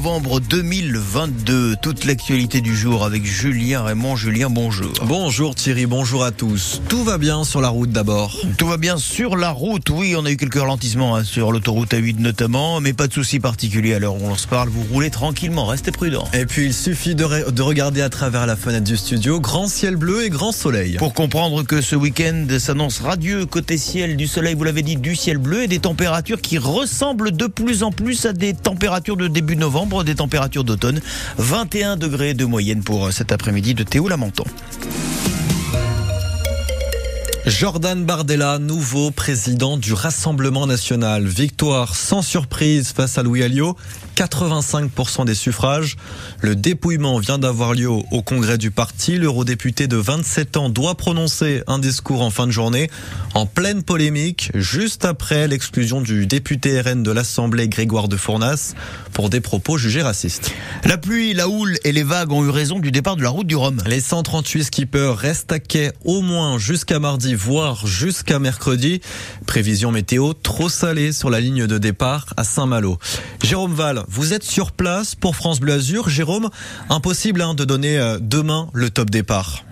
novembre 2022. Toute l'actualité du jour avec Julien Raymond. Julien, bonjour. Bonjour Thierry, bonjour à tous. Tout va bien sur la route d'abord Tout va bien sur la route. Oui, on a eu quelques ralentissements hein, sur l'autoroute A8 notamment, mais pas de soucis particuliers à l'heure où on se parle. Vous roulez tranquillement, restez prudents. Et puis il suffit de, de regarder à travers la fenêtre du studio, grand ciel bleu et grand soleil. Pour comprendre que ce week-end s'annonce radieux côté ciel, du soleil, vous l'avez dit, du ciel bleu et des températures qui ressemblent de plus en plus à des températures de début novembre, des températures d'automne. 21 degrés de moyenne pour cet après-midi de Théo Lamenton. Jordan Bardella, nouveau président du Rassemblement national. Victoire sans surprise face à Louis Alliot. 85% des suffrages. Le dépouillement vient d'avoir lieu au congrès du parti. L'eurodéputé de 27 ans doit prononcer un discours en fin de journée, en pleine polémique, juste après l'exclusion du député RN de l'Assemblée Grégoire de Fournas pour des propos jugés racistes. La pluie, la houle et les vagues ont eu raison du départ de la route du Rhum. Les 138 skippers restent à quai au moins jusqu'à mardi, voire jusqu'à mercredi. Prévision météo trop salée sur la ligne de départ à Saint-Malo. Jérôme Val, vous êtes sur place pour France Bleu Azur. Jérôme, impossible hein, de donner euh, demain le top départ.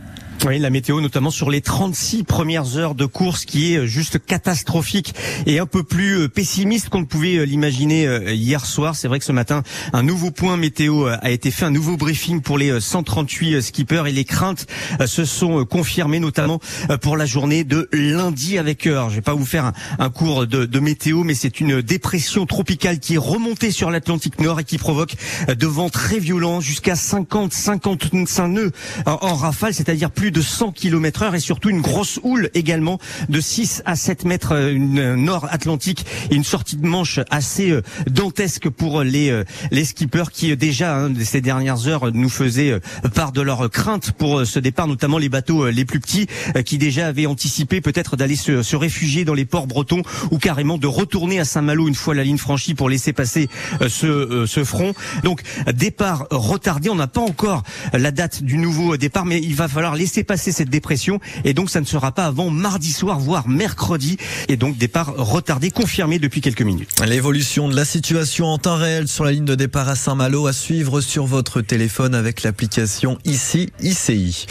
Oui, la météo, notamment sur les 36 premières heures de course, qui est juste catastrophique et un peu plus euh, pessimiste qu'on ne pouvait euh, l'imaginer euh, hier soir. C'est vrai que ce matin, un nouveau point météo a été fait, un nouveau briefing pour les 138 skippers et les craintes se sont confirmées, notamment pour la journée de lundi avec heure. Je vais pas vous faire un, cours de, météo, mais c'est une dépression tropicale qui est remontée sur l'Atlantique Nord et qui provoque de vents très violents jusqu'à 50, 55 nœuds en rafale, c'est-à-dire plus de 100 km heure et surtout une grosse houle également de 6 à 7 mètres euh, euh, nord atlantique et une sortie de manche assez euh, dantesque pour les les skippers qui déjà hein, ces dernières heures nous faisaient part de leur crainte pour ce départ notamment les bateaux les plus petits qui déjà avaient anticipé peut-être d'aller se, se, réfugier dans les ports bretons ou carrément de retourner à Saint-Malo une fois la ligne franchie pour laisser passer ce, ce front. Donc départ retardé. On n'a pas encore la date du nouveau départ mais il va falloir laisser passer cette dépression et donc ça ne sera pas avant mardi soir voire mercredi et donc départ retardé confirmé depuis quelques minutes. L'évolution de la situation en temps réel sur la ligne de départ à Saint-Malo à suivre sur votre téléphone avec l'application ICI ICI.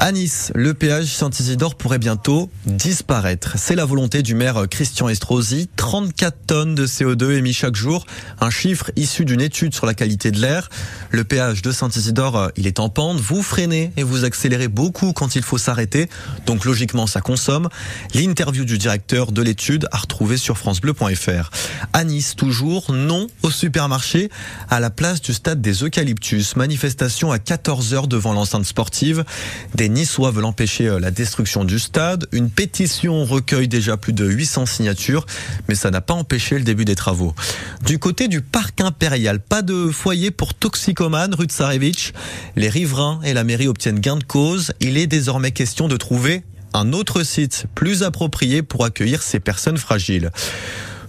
À Nice, le péage Saint-Isidore pourrait bientôt disparaître. C'est la volonté du maire Christian Estrosi. 34 tonnes de CO2 émis chaque jour, un chiffre issu d'une étude sur la qualité de l'air. Le péage de Saint-Isidore, il est en pente. Vous freinez et vous accélérez beaucoup quand il faut s'arrêter. Donc logiquement, ça consomme. L'interview du directeur de l'étude à retrouver sur francebleu.fr. À Nice, toujours, non au supermarché à la place du stade des Eucalyptus. Manifestation à 14h devant l'enceinte sportive. Les Niçois veulent empêcher euh, la destruction du stade. Une pétition recueille déjà plus de 800 signatures, mais ça n'a pas empêché le début des travaux. Du côté du parc impérial, pas de foyer pour toxicomanes rue Tsarevitch. Les riverains et la mairie obtiennent gain de cause. Il est désormais question de trouver un autre site plus approprié pour accueillir ces personnes fragiles.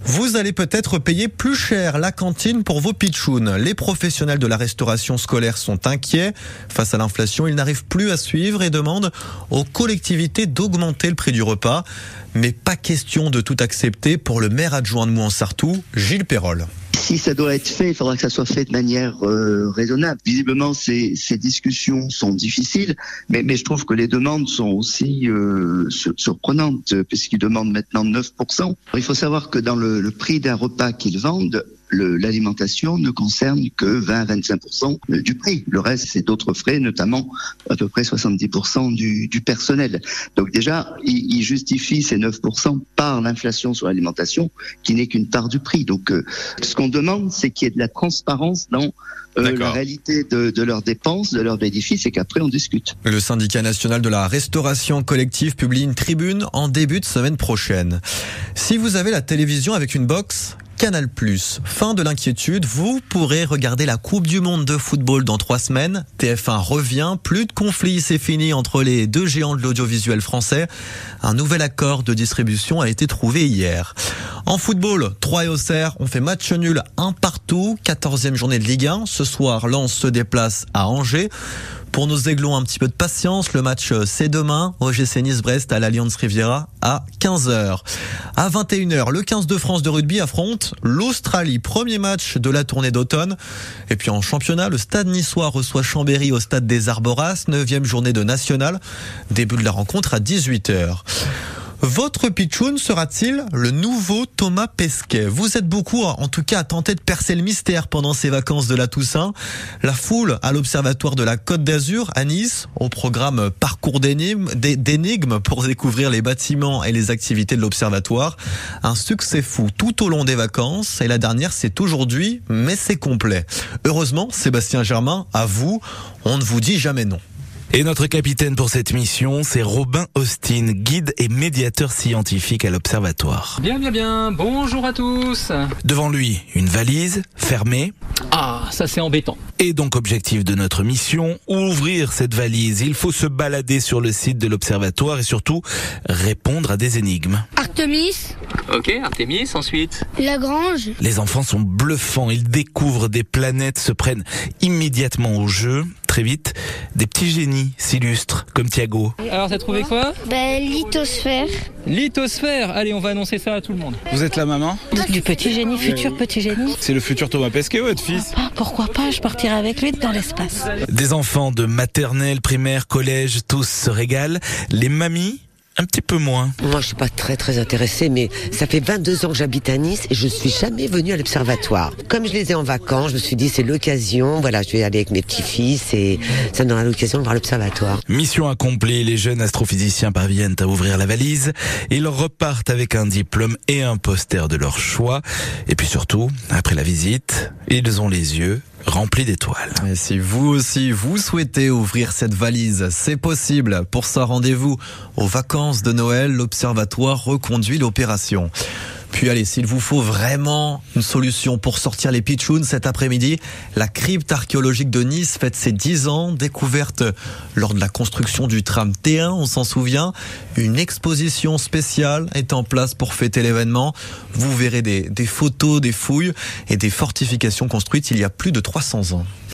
Vous allez peut-être payer plus cher la cantine pour vos pitchouns. Les professionnels de la restauration scolaire sont inquiets. Face à l'inflation, ils n'arrivent plus à suivre et demandent aux collectivités d'augmenter le prix du repas. Mais pas question de tout accepter pour le maire adjoint de Mouansartou, Gilles Perrol si ça doit être fait, il faudra que ça soit fait de manière euh, raisonnable. Visiblement, ces, ces, discussions sont difficiles, mais, mais, je trouve que les demandes sont aussi euh, surprenantes, puisqu'ils demandent maintenant 9%. Il faut savoir que dans le, le prix d'un repas qu'ils vendent, l'alimentation ne concerne que 20 25% du prix. Le reste, c'est d'autres frais, notamment à peu près 70% du, du, personnel. Donc déjà, il, il justifie ces 9% par l'inflation sur l'alimentation, qui n'est qu'une part du prix. Donc euh, ce qu'on demande, c'est qu'il y ait de la transparence dans euh, la réalité de, de, leurs dépenses, de leurs bénéfices, et qu'après on discute. Le syndicat national de la restauration collective publie une tribune en début de semaine prochaine. Si vous avez la télévision avec une box, Canal+. Fin de l'inquiétude, vous pourrez regarder la Coupe du Monde de football dans trois semaines. TF1 revient, plus de conflits, c'est fini entre les deux géants de l'audiovisuel français. Un nouvel accord de distribution a été trouvé hier. En football, 3 et Auxerre ont fait match nul un partout, 14e journée de Ligue 1. Ce soir, Lens se déplace à Angers. Pour nos aiglons, un petit peu de patience. Le match, euh, c'est demain. OGC Nice-Brest à l'Alliance Riviera à 15h. À 21h, le 15 de France de rugby affronte l'Australie. Premier match de la tournée d'automne. Et puis en championnat, le stade niçois reçoit Chambéry au stade des Arboras. Neuvième journée de national. Début de la rencontre à 18h. Votre pitchoun sera-t-il le nouveau Thomas Pesquet? Vous êtes beaucoup, en tout cas, à tenter de percer le mystère pendant ces vacances de la Toussaint. La foule à l'Observatoire de la Côte d'Azur à Nice, au programme Parcours d'énigmes pour découvrir les bâtiments et les activités de l'Observatoire. Un succès fou tout au long des vacances. Et la dernière, c'est aujourd'hui, mais c'est complet. Heureusement, Sébastien Germain, à vous, on ne vous dit jamais non. Et notre capitaine pour cette mission, c'est Robin Austin, guide et médiateur scientifique à l'observatoire. Bien, bien, bien. Bonjour à tous. Devant lui, une valise fermée. Ah, ça c'est embêtant. Et donc objectif de notre mission, ouvrir cette valise. Il faut se balader sur le site de l'observatoire et surtout répondre à des énigmes. Artemis. Ok, Artemis, ensuite. Lagrange. Les enfants sont bluffants, ils découvrent des planètes, se prennent immédiatement au jeu très vite, des petits génies s'illustrent, comme Thiago. Alors, t'as trouvé quoi? Ben, lithosphère. Lithosphère Allez, on va annoncer ça à tout le monde. Vous êtes la maman? Du petit génie, futur petit génie. C'est le futur Thomas Pesquet, votre fils Ah, pourquoi pas, je partirai avec lui dans l'espace. Des enfants de maternelle, primaire, collège, tous se régalent. Les mamies un petit peu moins. Moi, je suis pas très très intéressée, mais ça fait 22 ans que j'habite à Nice et je suis jamais venue à l'observatoire. Comme je les ai en vacances, je me suis dit c'est l'occasion. Voilà, je vais aller avec mes petits-fils et ça me donnera l'occasion de voir l'observatoire. Mission accomplie, les jeunes astrophysiciens parviennent à ouvrir la valise. Ils repartent avec un diplôme et un poster de leur choix. Et puis surtout, après la visite, ils ont les yeux rempli d'étoiles. Et si vous aussi vous souhaitez ouvrir cette valise, c'est possible. Pour ça, rendez-vous aux vacances de Noël. L'Observatoire reconduit l'opération. Puis allez, s'il vous faut vraiment une solution pour sortir les pitchouns cet après-midi, la crypte archéologique de Nice fête ses 10 ans, découverte lors de la construction du tram T1, on s'en souvient. Une exposition spéciale est en place pour fêter l'événement. Vous verrez des, des photos, des fouilles et des fortifications construites il y a plus de 300 ans.